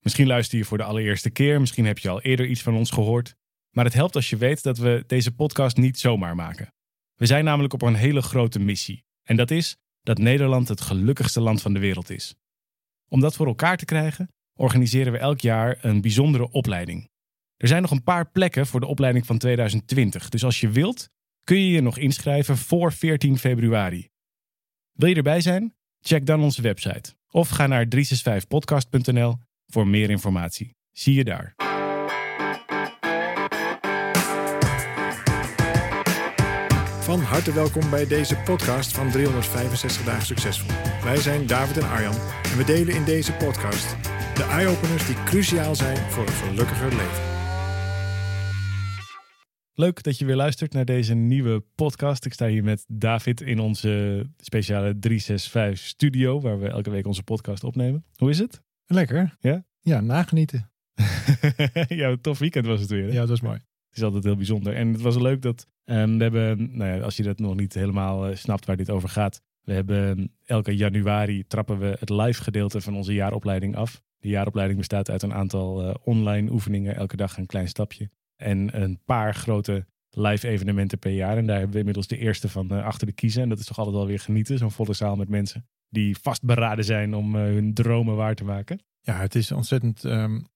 Misschien luister je voor de allereerste keer, misschien heb je al eerder iets van ons gehoord. Maar het helpt als je weet dat we deze podcast niet zomaar maken. We zijn namelijk op een hele grote missie. En dat is dat Nederland het gelukkigste land van de wereld is. Om dat voor elkaar te krijgen, organiseren we elk jaar een bijzondere opleiding. Er zijn nog een paar plekken voor de opleiding van 2020, dus als je wilt, kun je je nog inschrijven voor 14 februari. Wil je erbij zijn? Check dan onze website of ga naar 365podcast.nl voor meer informatie. Zie je daar. Van harte welkom bij deze podcast van 365 Dagen Succesvol. Wij zijn David en Arjan en we delen in deze podcast de eye-openers die cruciaal zijn voor een gelukkiger leven. Leuk dat je weer luistert naar deze nieuwe podcast. Ik sta hier met David in onze speciale 365 studio, waar we elke week onze podcast opnemen. Hoe is het? Lekker. Ja? Ja, nagenieten. ja, een tof weekend was het weer. Hè? Ja, dat is mooi. Het is altijd heel bijzonder. En het was leuk dat um, we hebben, nou ja, als je dat nog niet helemaal uh, snapt waar dit over gaat. We hebben elke januari trappen we het live gedeelte van onze jaaropleiding af. De jaaropleiding bestaat uit een aantal uh, online oefeningen, elke dag een klein stapje. En een paar grote live evenementen per jaar. En daar hebben we inmiddels de eerste van uh, achter de kiezen. En dat is toch altijd wel weer genieten, zo'n volle zaal met mensen die vastberaden zijn om hun dromen waar te maken. Ja, het is ontzettend um,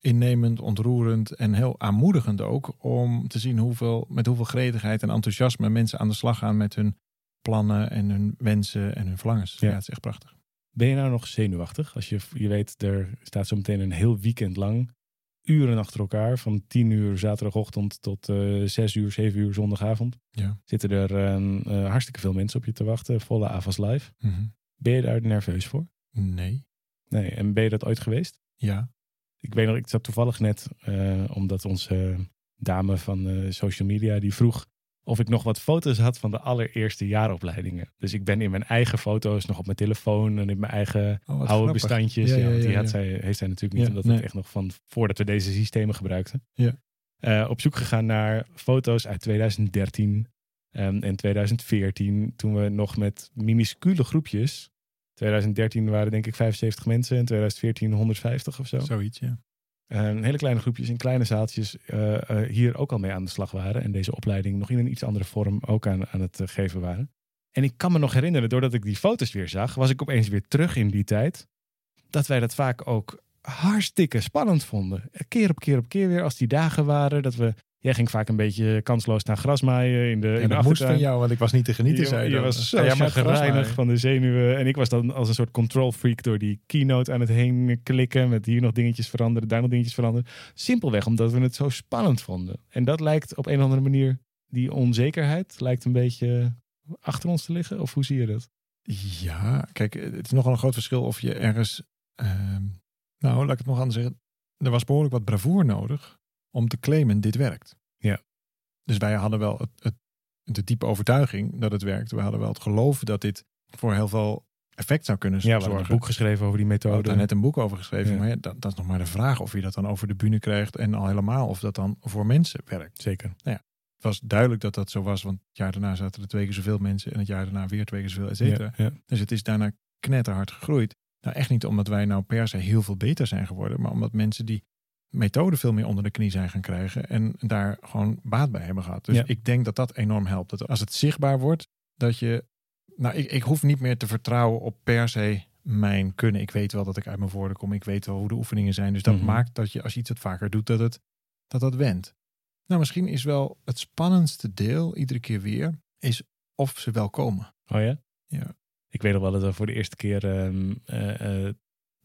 innemend, ontroerend en heel aanmoedigend ook om te zien hoeveel, met hoeveel gretigheid en enthousiasme mensen aan de slag gaan met hun plannen en hun wensen en hun verlangens. Ja, ja het is echt prachtig. Ben je nou nog zenuwachtig? Als je, je weet, er staat zo meteen een heel weekend lang, uren achter elkaar, van 10 uur zaterdagochtend tot uh, 6 uur, 7 uur zondagavond. Ja. Zitten er uh, uh, hartstikke veel mensen op je te wachten, volle avonds live. Mm -hmm. Ben je daar nerveus voor? Nee. Nee, en ben je dat ooit geweest? Ja. Ik weet nog, ik zat toevallig net, uh, omdat onze dame van uh, social media, die vroeg of ik nog wat foto's had van de allereerste jaaropleidingen. Dus ik ben in mijn eigen foto's nog op mijn telefoon en in mijn eigen oh, oude grappig. bestandjes. Ja, Ja, ja, want die had zij, heeft zij natuurlijk niet, omdat nee. het echt nog van voordat we deze systemen gebruikten. Ja. Uh, op zoek gegaan naar foto's uit 2013 um, en 2014, toen we nog met minuscule groepjes 2013 waren denk ik 75 mensen. In 2014 150 of zo. Zoiets, ja. Uh, hele kleine groepjes in kleine zaaltjes uh, uh, hier ook al mee aan de slag waren. En deze opleiding nog in een iets andere vorm ook aan, aan het eh, geven waren. En ik kan me nog herinneren, doordat ik die foto's weer zag, was ik opeens weer terug in die tijd. Dat wij dat vaak ook hartstikke spannend vonden. Keer op keer op keer weer als die dagen waren. Dat we Jij ging vaak een beetje kansloos naar grasmaaien in de, Ja, in de dat moest van jou, want ik was niet te genieten, Je, zei je was zo chagrijnig maaien. van de zenuwen. En ik was dan als een soort control freak door die keynote aan het heen klikken. Met hier nog dingetjes veranderen, daar nog dingetjes veranderen. Simpelweg omdat we het zo spannend vonden. En dat lijkt op een of andere manier, die onzekerheid lijkt een beetje achter ons te liggen. Of hoe zie je dat? Ja, kijk, het is nogal een groot verschil of je ergens... ehm, nou, laat ik het nog anders zeggen. Er was behoorlijk wat bravoer nodig om te claimen dit werkt. Ja. Dus wij hadden wel het, het, de diepe overtuiging dat het werkt. We hadden wel het geloof dat dit voor heel veel effect zou kunnen Ja, we zorgen. hebben een boek geschreven over die We hadden methode. daar net een boek over geschreven. Ja. Maar ja, dat, dat is nog maar de vraag of je dat dan over de bühne krijgt. En al helemaal of dat dan voor mensen werkt. Zeker. Het was duidelijk dat dat zo was. Want het jaar daarna zaten er twee keer zoveel mensen. En het jaar daarna weer twee keer zoveel, et cetera. Ja, ja. Dus het is daarna knetterhard gegroeid. Nou, echt niet omdat wij nou per se heel veel beter zijn geworden. Maar omdat mensen die methode veel meer onder de knie zijn gaan krijgen. En daar gewoon baat bij hebben gehad. Dus Ja. ik denk dat dat enorm helpt. Dat als het zichtbaar wordt, dat je... Nou, ik, ik hoef niet meer te vertrouwen op per se mijn kunnen. Ik weet wel dat ik uit mijn woorden kom. Ik weet wel hoe de oefeningen zijn. Dus dat Mhm. maakt dat je, als je iets wat vaker doet, dat het, dat, dat wendt. Nou, misschien is wel het spannendste deel, iedere keer weer, is of ze wel komen. Oh ja? Ja. Ik weet nog wel dat we voor de eerste keer, ehm, eh, eh,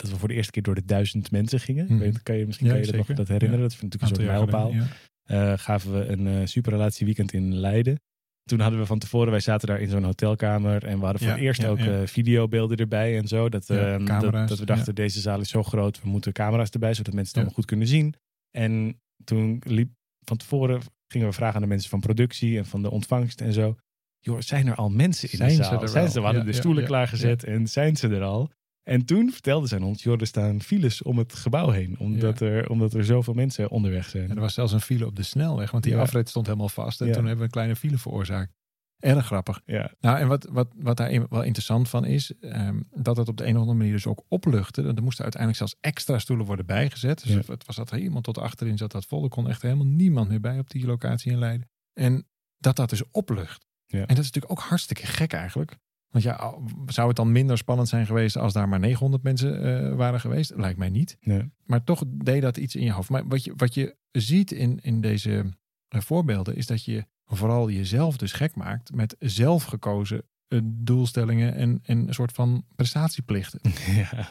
dat we voor de eerste keer door de duizend mensen gingen. Mhm. Weet, kan je, misschien Ja, kan je dat nog dat herinneren. Ja. Dat is natuurlijk een soort mijlpaal. geleden, ja. eh, gaven we een eh superrelatieweekend in Leiden. Toen hadden we van tevoren, wij zaten daar in zo'n hotelkamer en we hadden voor het eerst ook eh, videobeelden erbij en zo. Dat, ehm, dat, dat we dachten, deze zaal is zo groot, we moeten camera's erbij, zodat mensen het allemaal goed kunnen zien. En toen liep van tevoren gingen we vragen aan de mensen van productie en van de ontvangst en zo. Joh, zijn er al mensen in Zijn de ze zaal? er zijn ze? We hadden de stoelen klaargezet en zijn ze er al? En toen vertelden zij ons, joh, er staan files om het gebouw heen. Omdat, er, omdat er zoveel mensen onderweg zijn. En er was zelfs een file op de snelweg, want die Ja. afrit stond helemaal vast. En Ja. toen hebben we een kleine file veroorzaakt. Erg grappig. Ja, Nou, en wat, wat, wat daar wel interessant van is, ehm, dat het op de een of andere manier dus ook opluchtte. Er moesten uiteindelijk zelfs extra stoelen worden bijgezet. Dus het, het was dat helemaal tot achterin zat dat vol. Er kon echt helemaal niemand meer bij op die locatie in Leiden. En dat dat dus oplucht. Ja. En dat is natuurlijk ook hartstikke gek eigenlijk. Want ja, zou het dan minder spannend zijn geweest als daar maar 900 mensen eh, waren geweest? Lijkt mij niet. nee. Maar toch deed dat iets in je hoofd. Maar wat je, wat je ziet in, in deze eh, voorbeelden is dat je vooral jezelf dus gek maakt met zelf gekozen eh, doelstellingen en, en een soort van prestatieplichten. Ja.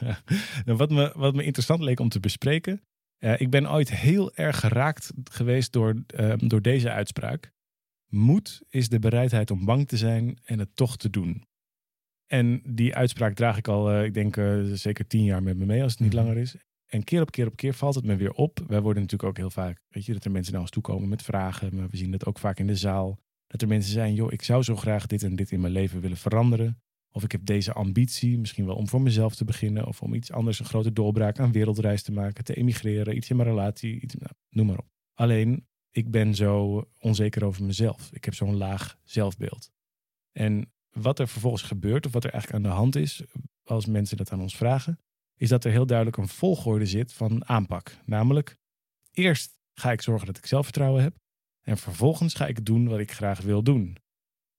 Nou, wat, me, wat me interessant leek om te bespreken. ik ben ooit heel erg geraakt geweest door, door deze uitspraak. Moed is de bereidheid om bang te zijn en het toch te doen. En die uitspraak draag ik al, eh, ik denk eh, zeker tien jaar met me mee als het niet Mhm. langer is. En keer op keer op keer valt het me weer op. Wij worden natuurlijk ook heel vaak, weet je, dat er mensen naar ons toe komen met vragen. Maar we zien dat ook vaak in de zaal. Dat er mensen zijn, joh, ik zou zo graag dit en dit in mijn leven willen veranderen. Of ik heb deze ambitie, misschien wel om voor mezelf te beginnen. Of om iets anders, een grote doorbraak aan wereldreis te maken. Te emigreren, iets in mijn relatie, iets, nou, noem maar op. Alleen, ik ben zo onzeker over mezelf. Ik heb zo'n laag zelfbeeld. En wat er vervolgens gebeurt, of wat er eigenlijk aan de hand is, als mensen dat aan ons vragen, is dat er heel duidelijk een volgorde zit van aanpak. Namelijk, eerst ga ik zorgen dat ik zelfvertrouwen heb. En vervolgens ga ik doen wat ik graag wil doen.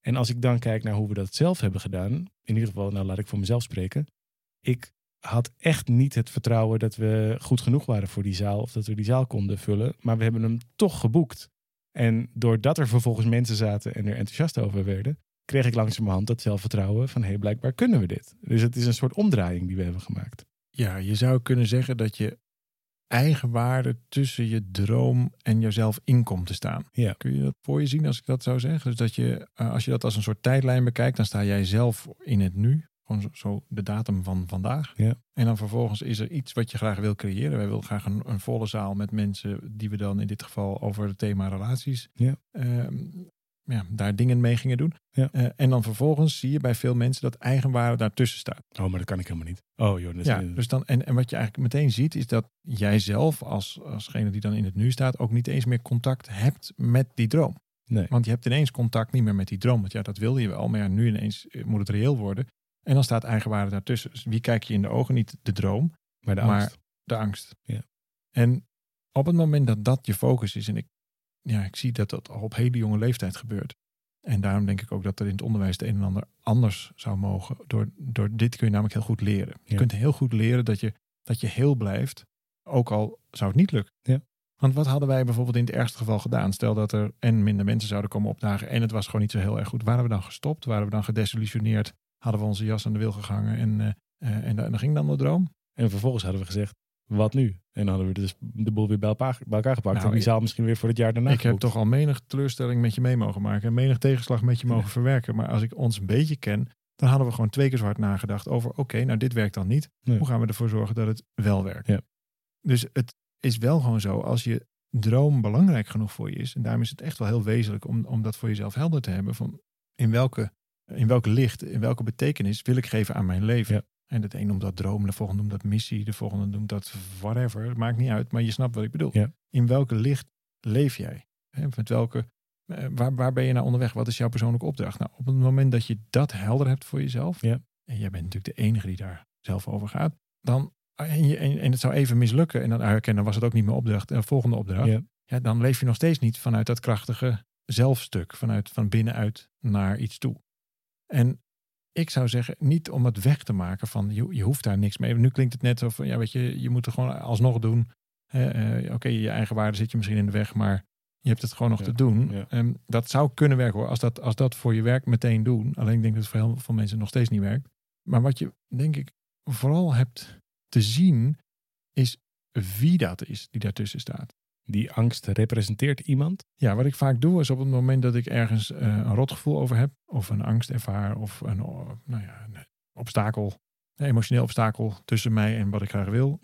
En als ik dan kijk naar hoe we dat zelf hebben gedaan, in ieder geval, nou laat ik voor mezelf spreken. Ik had echt niet het vertrouwen dat we goed genoeg waren voor die zaal of dat we die zaal konden vullen. Maar we hebben hem toch geboekt. En doordat er vervolgens mensen zaten en er enthousiast over werden, kreeg ik langzamerhand dat zelfvertrouwen van hé, hey, blijkbaar kunnen we dit. Dus het is een soort omdraaiing die we hebben gemaakt. Ja, je zou kunnen zeggen dat je eigenwaarde tussen je droom en jezelf in komt te staan. Ja. Kun je dat voor je zien als ik dat zou zeggen? Dus dat je, eh, als je dat als een soort tijdlijn bekijkt, dan sta jij zelf in het nu. Gewoon zo, de datum van vandaag. Ja. En dan vervolgens is er iets wat je graag wil creëren. Wij willen graag een, een volle zaal met mensen die we dan in dit geval over het thema relaties. Ja. ehm, ja, daar dingen mee gingen doen. Ja. Eh, en dan vervolgens zie je bij veel mensen dat eigenwaarde daartussen staat. Oh, maar dat kan ik helemaal niet. Oh joh, dat is- Ja, dus dan, en, en wat je eigenlijk meteen ziet, is dat jij zelf, als, alsgene die dan in het nu staat, ook niet eens meer contact hebt met die droom. nee. Want je hebt ineens contact niet meer met die droom. Want ja, dat wil je wel, maar ja, nu ineens eh, moet het reëel worden. En dan staat eigenwaarde daartussen. Dus wie kijk je in de ogen? Niet de droom, Maar de maar angst. de angst. Ja. En op het moment dat dat je focus is, en ik, ja, ik zie dat dat al op hele jonge leeftijd gebeurt. En daarom denk ik ook dat er in het onderwijs het een en ander anders zou mogen. Door, door dit kun je namelijk heel goed leren. Je Ja. kunt heel goed leren dat je, dat je heel blijft, ook al zou het niet lukken. Ja. Want wat hadden wij bijvoorbeeld in het ergste geval gedaan? Stel dat er en minder mensen zouden komen opdagen en het was gewoon niet zo heel erg goed. Waren we dan gestopt? Waren we dan gedesillusioneerd? Hadden we onze jas aan de wil gehangen en, eh, eh, en, en dan ging dan de droom? En vervolgens hadden we gezegd, wat nu? En dan hadden we dus de boel weer bij elkaar, bij elkaar gepakt. Nou, en die zaal misschien weer voor het jaar daarna ik heb toch al menig teleurstelling met je mee mogen maken. En menig tegenslag met je mogen Ja. verwerken. Maar als ik ons een beetje ken, dan hadden we gewoon twee keer zo hard nagedacht over... oké, nou dit werkt dan niet. Hoe gaan we ervoor zorgen dat het wel werkt? Ja. Dus het is wel gewoon zo, als je droom belangrijk genoeg voor je is... en daarom is het echt wel heel wezenlijk om, om dat voor jezelf helder te hebben... van in welke, in welke licht, in welke betekenis wil ik geven aan mijn leven... En de een noemt dat droom, de volgende noemt dat missie, de volgende noemt dat whatever. Het maakt niet uit, maar je snapt wat ik bedoel. Ja. In welke licht leef jij? Met welke, eh, waar, waar ben je nou onderweg? Wat is jouw persoonlijke opdracht? Nou, op het moment dat je dat helder hebt voor jezelf, Ja. en jij bent natuurlijk de enige die daar zelf over gaat, dan, en, je, en, en het zou even mislukken, en dan, ah, oké, dan was het ook niet mijn opdracht, de volgende opdracht, Ja. ja, dan leef je nog steeds niet vanuit dat krachtige zelfstuk, vanuit van binnenuit naar iets toe. En ik zou zeggen, niet om het weg te maken van je, je hoeft daar niks mee. Nu klinkt het net van, ja, weet je, je moet het gewoon alsnog doen. Eh, Oké, je eigen waarde zit je misschien in de weg, maar je hebt het gewoon nog Ja, te doen. ja. Ehm, dat zou kunnen werken hoor, als dat, als dat voor je werk meteen doen. Alleen ik denk dat het voor heel veel mensen nog steeds niet werkt. Maar wat je, denk ik, vooral hebt te zien, is wie dat is die daartussen staat. Die angst representeert iemand. Ja, wat ik vaak doe is op het moment dat ik ergens eh, een rotgevoel over heb, of een angst ervaar, of een, nou ja, een obstakel, een emotioneel obstakel tussen mij en wat ik graag wil,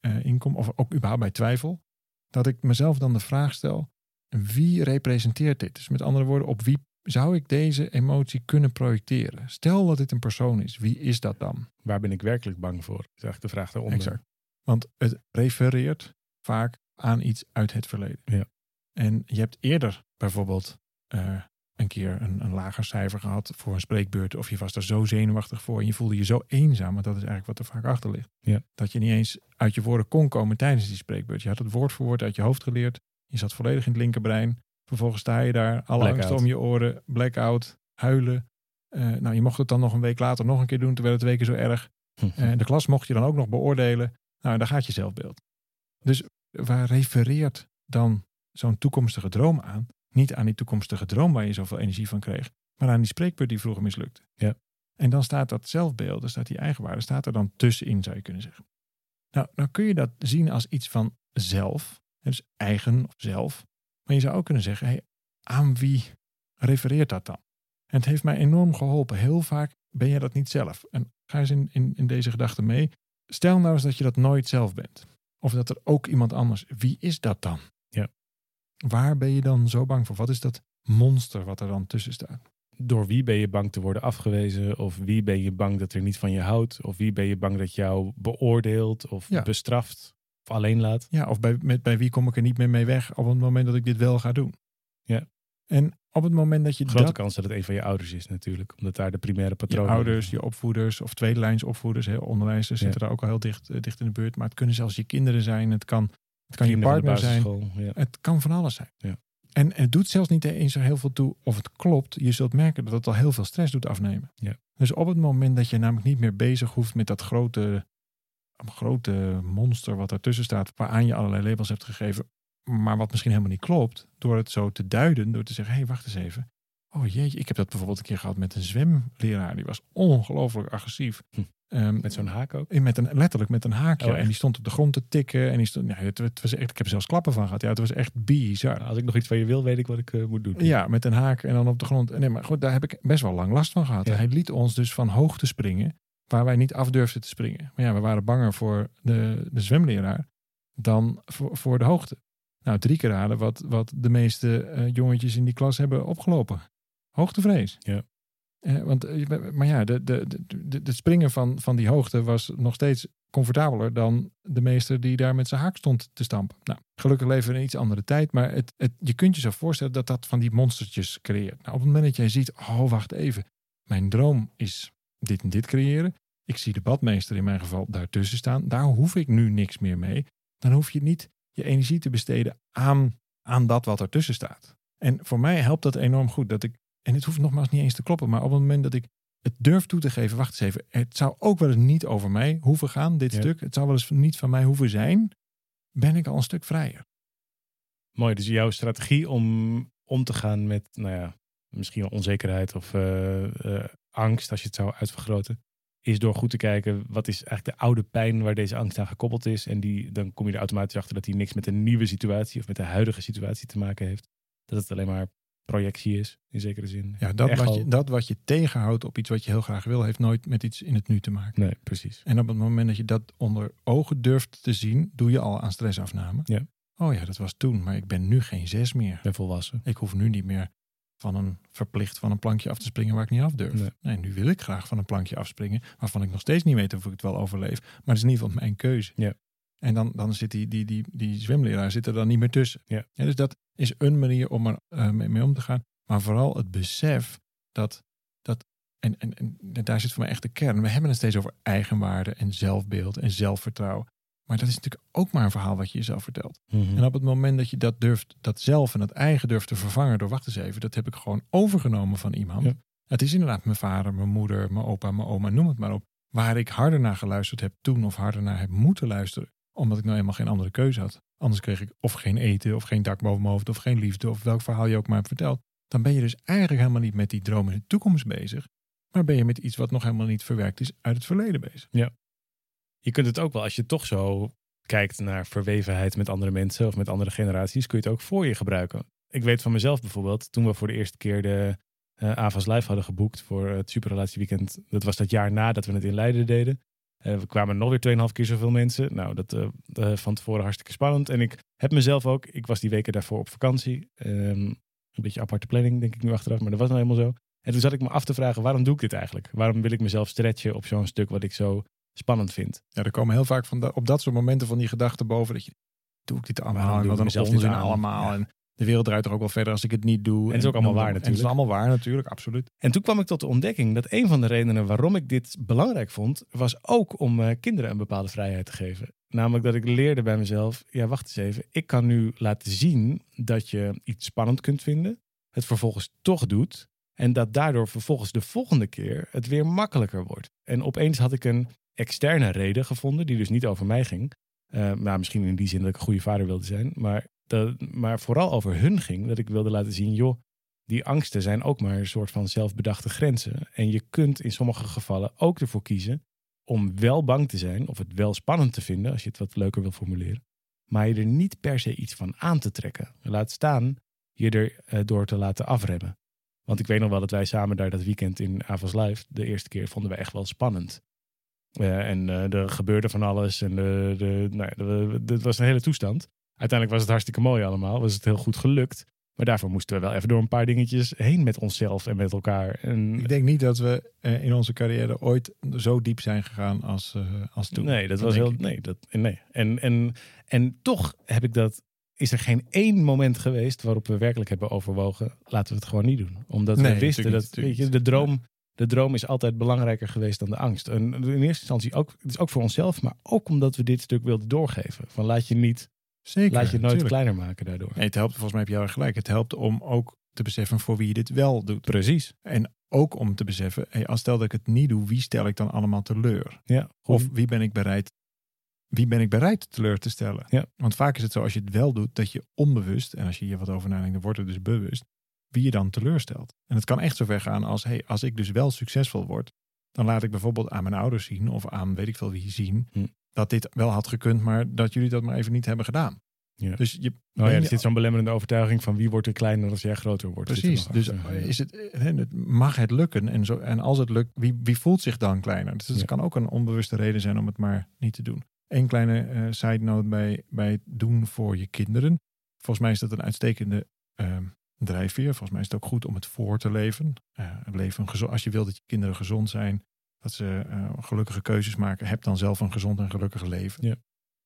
eh, inkom, of ook überhaupt bij twijfel, dat ik mezelf dan de vraag stel: wie representeert dit? Dus met andere woorden, op wie zou ik deze emotie kunnen projecteren? Stel dat dit een persoon is, wie is dat dan? Waar ben ik werkelijk bang voor? Is eigenlijk de vraag daaronder. Exact. Want het refereert vaak aan iets uit het verleden. Ja. En je hebt eerder bijvoorbeeld eh, een keer een, een lager cijfer gehad voor een spreekbeurt. Of je was er zo zenuwachtig voor en je voelde je zo eenzaam. Want dat is eigenlijk wat er vaak achter ligt. Ja. Dat je niet eens uit je woorden kon komen tijdens die spreekbeurt. Je had het woord voor woord uit je hoofd geleerd. Je zat volledig in het linkerbrein. Vervolgens sta je daar, alle Blackout. angst om je oren, blackout, huilen. Eh, nou, je mocht het dan nog een week later nog een keer doen, terwijl het twee keer zo erg. Eh, de klas mocht je dan ook nog beoordelen. Nou, daar gaat je zelfbeeld. Dus waar refereert dan zo'n toekomstige droom aan? Niet aan die toekomstige droom waar je zoveel energie van kreeg, maar aan die spreekbeurt die vroeger mislukte. Ja. En dan staat dat zelfbeeld, dan staat die eigenwaarde, staat er dan tussenin, zou je kunnen zeggen. Nou, dan kun je dat zien als iets van zelf, dus eigen of zelf. Maar je zou ook kunnen zeggen, hey, aan wie refereert dat dan? En het heeft mij enorm geholpen. Heel vaak ben je dat niet zelf. En ga eens in, in, in deze gedachte mee. Stel nou eens dat je dat nooit zelf bent. Of dat er ook iemand anders. Wie is dat dan? Ja. Waar ben je dan zo bang voor? Wat is dat monster wat er dan tussen staat? Door wie ben je bang te worden afgewezen? Of wie ben je bang dat er niet van je houdt? Of wie ben je bang dat jou beoordeelt of Ja. bestraft of alleen laat? Ja, of bij, met, bij wie kom ik er niet meer mee weg op het moment dat ik dit wel ga doen? Ja. En op het moment dat je Grote dat, kans dat het een van je ouders is natuurlijk. Omdat daar de primaire je patronen ouders, je opvoeders of tweede lijns opvoeders, hè, onderwijzers Ja. zitten daar ook al heel dicht, eh, dicht in de buurt. Maar het kunnen zelfs je kinderen zijn, het kan, het kan je partner zijn. Ja. Het kan van alles zijn. Ja. En het doet zelfs niet eens zo heel veel toe of het klopt. Je zult merken dat het al heel veel stress doet afnemen. Ja. Dus op het moment dat je namelijk niet meer bezig hoeft met dat grote, grote monster wat ertussen staat, waaraan je allerlei labels hebt gegeven, maar wat misschien helemaal niet klopt, door het zo te duiden, door te zeggen, hé, hey, wacht eens even. Oh jeetje, ik heb dat bijvoorbeeld een keer gehad met een zwemleraar. Die was ongelooflijk agressief. Hm. Ehm, Met zo'n haak ook. met een, letterlijk met een haakje. Oh, en die stond op de grond te tikken. En die stond, ja, het, het was echt, ik heb er zelfs klappen van gehad. Ja, het was echt bizar. Nou, als ik nog iets van je wil, weet ik wat ik eh, moet doen. Ja, met een haak en dan op de grond. Nee, maar goed, daar heb ik best wel lang last van gehad. Ja. Hij liet ons dus van hoogte springen, waar wij niet af durfden te springen. Maar ja, we waren banger voor de, de zwemleraar dan voor, voor de hoogte. Nou, drie keer raden wat, wat de meeste eh, jongetjes in die klas hebben opgelopen. Hoogtevrees. Ja. Eh, want, eh, maar ja, de, de, de, de, het springen van, van die hoogte was nog steeds comfortabeler dan de meester die daar met zijn haak stond te stampen. Nou, gelukkig leven we in een iets andere tijd, maar het, het, je kunt je zo voorstellen dat dat van die monstertjes creëert. Nou, op het moment dat jij ziet, oh wacht even, mijn droom is dit en dit creëren. Ik zie de badmeester in mijn geval daartussen staan. Daar hoef ik nu niks meer mee. Dan hoef je niet je energie te besteden aan, aan dat wat ertussen staat. En voor mij helpt dat enorm goed. Dat ik, en het hoeft nogmaals niet eens te kloppen, maar op het moment dat ik het durf toe te geven, wacht eens even, het zou ook wel eens niet over mij hoeven gaan, dit Ja. stuk. Het zou wel eens niet van mij hoeven zijn, ben ik al een stuk vrijer. Mooi, dus jouw strategie om om te gaan met, nou ja, misschien wel onzekerheid of eh, eh, angst, als je het zou uitvergroten, is door goed te kijken wat is eigenlijk de oude pijn waar deze angst aan gekoppeld is. En die, dan kom je er automatisch achter dat die niks met een nieuwe situatie of met de huidige situatie te maken heeft. Dat het alleen maar projectie is, in zekere zin. Ja, dat Echo. wat, je, dat wat je tegenhoudt op iets wat je heel graag wil, heeft nooit met iets in het nu te maken. Nee, precies. En op het moment dat je dat onder ogen durft te zien, doe je al aan stressafname. Ja. Oh ja, dat was toen, maar ik ben nu geen zes meer. Ik ben volwassen. Ik hoef nu niet meer van een verplicht van een plankje af te springen waar ik niet af durf. Nee. Nee. nu wil ik graag van een plankje afspringen, waarvan ik nog steeds niet weet of ik het wel overleef. Maar het is in ieder geval mijn keuze. Ja. En dan, dan zit die, die, die, die zwemleraar zit er dan niet meer tussen. Ja. dus dat is een manier om er eh, mee, mee om te gaan. Maar vooral het besef dat, dat en, en, en daar zit voor mij echt de kern. We hebben het steeds over eigenwaarde en zelfbeeld en zelfvertrouwen. Maar dat is natuurlijk ook maar een verhaal wat je jezelf vertelt. Mhm. En op het moment dat je dat durft, dat zelf en dat eigen durft te vervangen door wacht eens even, dat heb ik gewoon overgenomen van iemand. Ja. Het is inderdaad mijn vader, mijn moeder, mijn opa, mijn oma, noem het maar op. Waar ik harder naar geluisterd heb toen of harder naar heb moeten luisteren. Omdat ik nou eenmaal geen andere keuze had. Anders kreeg ik of geen eten, of geen dak boven mijn hoofd, of geen liefde, of welk verhaal je ook maar hebt verteld. Dan ben je dus eigenlijk helemaal niet met die droom in de toekomst bezig. Maar ben je met iets wat nog helemaal niet verwerkt is uit het verleden bezig. Je kunt het ook wel, als je toch zo kijkt naar verwevenheid met andere mensen of met andere generaties, kun je het ook voor je gebruiken. Ik weet van mezelf bijvoorbeeld, toen we voor de eerste keer de Avas Live hadden geboekt voor het Superrelatieweekend, dat was dat jaar nadat we het in Leiden deden. Eh, we kwamen nog weer 2,5 keer zoveel mensen. Nou, dat uh, van tevoren hartstikke spannend. En ik heb mezelf ook, ik was die weken daarvoor op vakantie. Um, een beetje aparte planning, denk ik nu achteraf, maar dat was nou helemaal zo. En toen zat ik me af te vragen, waarom doe ik dit eigenlijk? Waarom wil ik mezelf stretchen op zo'n stuk wat ik zo spannend vind? Ja, er komen heel vaak van op dat soort momenten van die gedachten boven dat je, doe ik dit allemaal? Wat een onzin allemaal. En de wereld draait er ook wel verder als ik het niet doe. En het is ook allemaal waar natuurlijk. En het is allemaal waar natuurlijk, absoluut. En toen kwam ik tot de ontdekking dat een van de redenen waarom ik dit belangrijk vond, was ook om uh, kinderen een bepaalde vrijheid te geven. Namelijk dat ik leerde bij mezelf, ja wacht eens even, ik kan nu laten zien dat je iets spannend kunt vinden, het vervolgens toch doet en dat daardoor vervolgens de volgende keer het weer makkelijker wordt. En opeens had ik een externe reden gevonden, die dus niet over mij ging. Uh, nou, misschien in die zin dat ik een goede vader wilde zijn, maar dat, maar vooral over hun ging. Dat ik wilde laten zien, joh, die angsten zijn ook maar een soort van zelfbedachte grenzen. En je kunt in sommige gevallen ook ervoor kiezen om wel bang te zijn of het wel spannend te vinden, als je het wat leuker wil formuleren. Maar je er niet per se iets van aan te trekken. Laat staan je er uh, door te laten afremmen. Want ik weet nog wel dat wij samen daar dat weekend in Avals Live, de eerste keer, vonden we echt wel spannend. En uh, er gebeurde van alles en de, de, nou, het was een hele toestand. Uiteindelijk was het hartstikke mooi allemaal. Was het heel goed gelukt. Maar daarvoor moesten we wel even door een paar dingetjes heen met onszelf en met elkaar. En... Ik denk niet dat we eh, in onze carrière ooit zo diep zijn gegaan als, uh, als toen. Nee, dat, was heel. Nee, dat, nee. En, en, en toch heb ik dat. Is er geen één moment geweest waarop we werkelijk hebben overwogen. Laten we het gewoon niet doen. Omdat we wisten dat weet je, de droom. De droom is altijd belangrijker geweest dan de angst. En in eerste instantie ook, het is ook voor onszelf, maar ook omdat we dit stuk wilden doorgeven. Van laat je niet Zeker, Laat je het nooit kleiner maken daardoor. Nee, het helpt, volgens mij heb je heel erg gelijk. Het helpt om ook te beseffen voor wie je dit wel doet. Precies. En ook om te beseffen, hey, als stel dat ik het niet doe, wie stel ik dan allemaal teleur? Ja, of wie ben ik bereid wie ben ik bereid teleur te stellen? Ja. Want vaak is het zo als je het wel doet, dat je onbewust, en als je hier wat over nadenkt, dan wordt het dus bewust, wie je dan teleurstelt. En het kan echt zover gaan als, hey, als ik dus wel succesvol word, dan laat ik bijvoorbeeld aan mijn ouders zien of aan weet ik veel wie zien, hm dat dit wel had gekund, maar dat jullie dat maar even niet hebben gedaan. Ja. Dus je, oh ja, er zit zo'n belemmerende overtuiging van wie wordt er kleiner als jij groter wordt. Precies, dus is het, mag het lukken en, zo, en als het lukt, wie, wie voelt zich dan kleiner? Dus het kan ook een onbewuste reden zijn om het maar niet te doen. Eén kleine uh, side note bij, bij het doen voor je kinderen. Volgens mij is dat een uitstekende uh, drijfveer. Volgens mij is het ook goed om het voor te leven. Uh, leven als je wilt dat je kinderen gezond zijn, dat ze uh, gelukkige keuzes maken. Heb dan zelf een gezond en gelukkig leven. Ja.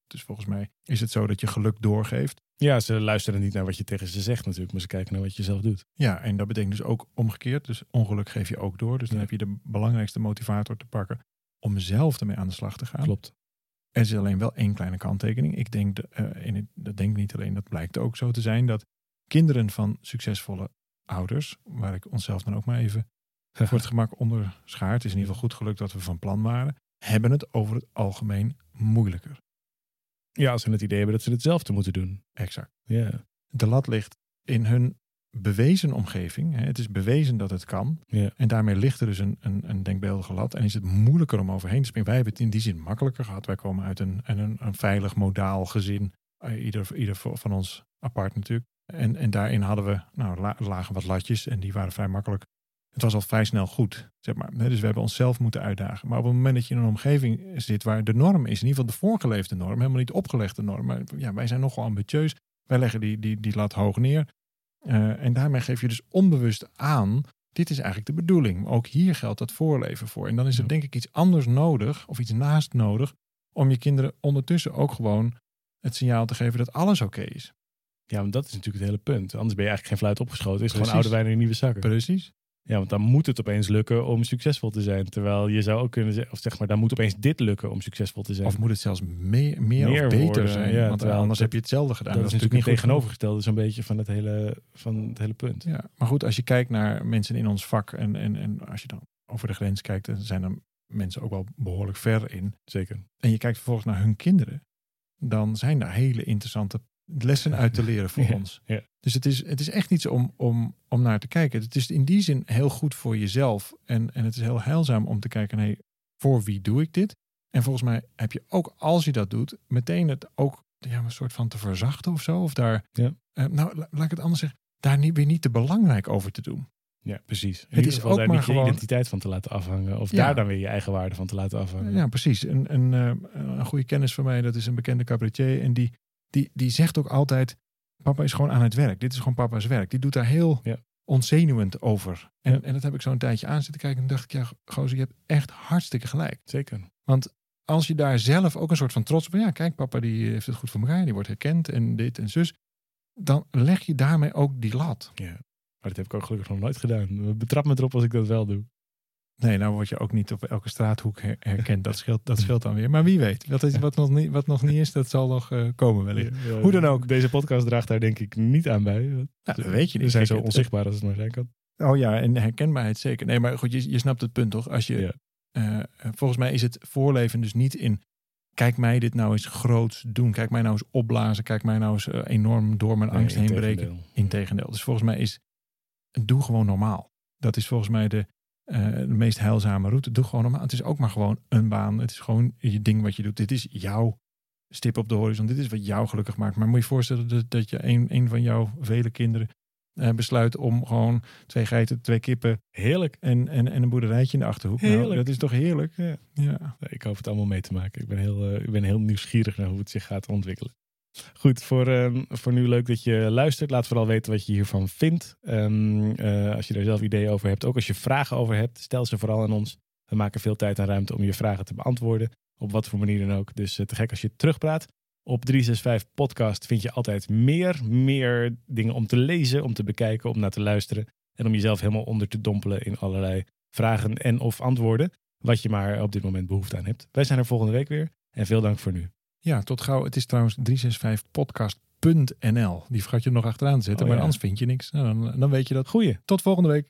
Dus volgens mij is het zo dat je geluk doorgeeft. Ja, ze luisteren niet naar wat je tegen ze zegt natuurlijk, maar ze kijken naar wat je zelf doet. Ja, en dat betekent dus ook omgekeerd. Dus ongeluk geef je ook door. Dus dan heb je de belangrijkste motivator te pakken om zelf ermee aan de slag te gaan. Klopt. Er is alleen wel één kleine kanttekening. Ik denk, uh, in het, dat denk niet alleen, dat blijkt ook zo te zijn, dat kinderen van succesvolle ouders, waar ik onszelf dan ook maar even voor het gemak onderschaart. Het is in ieder geval goed gelukt dat we van plan waren. Hebben het over het algemeen moeilijker. Ja, als ze het idee hebben dat ze hetzelfde moeten doen. Exact. Ja. De lat ligt in hun bewezen omgeving. Het is bewezen dat het kan. Ja. En daarmee ligt er dus een, een, een denkbeeldige lat. En is het moeilijker om overheen te springen. Wij hebben het in die zin makkelijker gehad. Wij komen uit een, een, een veilig modaal gezin. Eh, ieder, ieder van ons apart natuurlijk. En, en daarin hadden we, nou, lagen wat latjes. En die waren vrij makkelijk het was al vrij snel goed. Zeg maar. Dus we hebben onszelf moeten uitdagen. Maar op het moment dat je in een omgeving zit waar de norm is, in ieder geval de voorgeleefde norm, helemaal niet opgelegde norm. Maar ja, wij zijn nogal ambitieus. Wij leggen die, die, die lat hoog neer. Uh, en daarmee geef je dus onbewust aan, dit is eigenlijk de bedoeling. Ook hier geldt dat voorleven voor. En dan is er denk ik iets anders nodig, of iets naast nodig, om je kinderen ondertussen ook gewoon het signaal te geven dat alles oké is. Ja, want dat is natuurlijk het hele punt. Anders ben je eigenlijk geen fluit opgeschoten. Het is gewoon oude wijn in nieuwe zakken. Precies. Ja, want dan moet het opeens lukken om succesvol te zijn. Terwijl je zou ook kunnen zeggen, of zeg maar, dan moet opeens dit lukken om succesvol te zijn. Of moet het zelfs meer, meer, of beter zijn. Ja, want anders heb je hetzelfde gedaan. Dat, is natuurlijk niet tegenovergesteld. Dat is een beetje van het hele, van het hele punt. Ja, maar goed, als je kijkt naar mensen in ons vak en, en, en als je dan over de grens kijkt, dan zijn er mensen ook wel behoorlijk ver in. Zeker. En je kijkt vervolgens naar hun kinderen. Dan zijn daar hele interessante lessen uit te leren voor ons. Ja. Dus het is, het is echt iets om, om, om naar te kijken. Het is in die zin heel goed voor jezelf. En, en het is heel heilzaam om te kijken, hey, voor wie doe ik dit? En volgens mij heb je ook, als je dat doet, meteen het ook ja, een soort van te verzachten of zo. Of daar, ja. uh, nou laat ik het anders zeggen, daar niet, weer niet te belangrijk over te doen. Ja, precies. In Het ieder is geval ook daar maar niet je gewoon- identiteit van te laten afhangen. Of Ja. daar dan weer je eigen waarde van te laten afhangen. Ja, precies. Een, een, eh, een goede kennis van mij, dat is een bekende cabaretier. En die, die, die zegt ook altijd, papa is gewoon aan het werk. Dit is gewoon papa's werk. Die doet daar heel Ja. ontzenuwend over. En, Ja. en dat heb ik zo'n tijdje aan zitten kijken. En dacht ik, ja, gozer, je hebt echt hartstikke gelijk. Zeker. Want als je daar zelf ook een soort van trots op... Ja, kijk, papa die heeft het goed voor elkaar. Die wordt herkend en dit en zus. Dan leg je daarmee ook die lat. Ja. Maar dat heb ik ook gelukkig nog nooit gedaan. Betrap me erop als ik dat wel doe. Nee, nou word je ook niet op elke straathoek her- herkend. Dat scheelt, dat scheelt dan weer. Maar wie weet. Wat, is, wat, nog, niet, wat nog niet is, dat zal nog eh, komen wellicht. Ja, Hoe dan ook. Deze podcast draagt daar denk ik niet aan bij. Nou, dat weet je We niet. zijn Kijk, zo onzichtbaar als het maar zijn kan. Oh ja, en herkenbaarheid zeker. Nee, maar goed, je, je snapt het punt toch? Als je, Ja. eh, volgens mij is het voorleven dus niet in... Kijk mij dit nou eens groot doen. Kijk mij nou eens opblazen. Kijk mij nou eens eh, enorm door mijn angst heen breken. Integendeel. Dus volgens mij is... Doe gewoon normaal. Dat is volgens mij de, eh, de meest heilzame route. Doe gewoon normaal. Het is ook maar gewoon een baan. Het is gewoon je ding wat je doet. Dit is jouw stip op de horizon. Dit is wat jou gelukkig maakt. Maar moet je je voorstellen dat, dat je een, een van jouw vele kinderen eh, besluit om gewoon twee geiten, twee kippen Heerlijk. en, en, en een boerderijtje in de achterhoek. Nou, Heerlijk. dat is toch heerlijk? Ja. Ja. Ik hoop het allemaal mee te maken. Ik ben heel, eh, ik ben heel nieuwsgierig naar hoe het zich gaat ontwikkelen. Goed, voor, ehm, voor nu leuk dat je luistert. Laat vooral weten wat je hiervan vindt. Ehm, eh, als je er zelf ideeën over hebt, ook als je vragen over hebt, stel ze vooral aan ons. We maken veel tijd en ruimte om je vragen te beantwoorden. Op wat voor manier dan ook. Dus eh, te gek als je terugpraat. Op 365 Podcast vind je altijd meer, meer dingen om te lezen, om te bekijken, om naar te luisteren. En om jezelf helemaal onder te dompelen in allerlei vragen en of antwoorden. Wat je maar op dit moment behoefte aan hebt. Wij zijn er volgende week weer. En veel dank voor nu. Ja, tot gauw. Het is trouwens 365podcast.nl. Die vergat je nog achteraan te zetten, Oh, maar ja. anders vind je niks. Nou, dan, dan weet je dat. Goeie. Tot volgende week.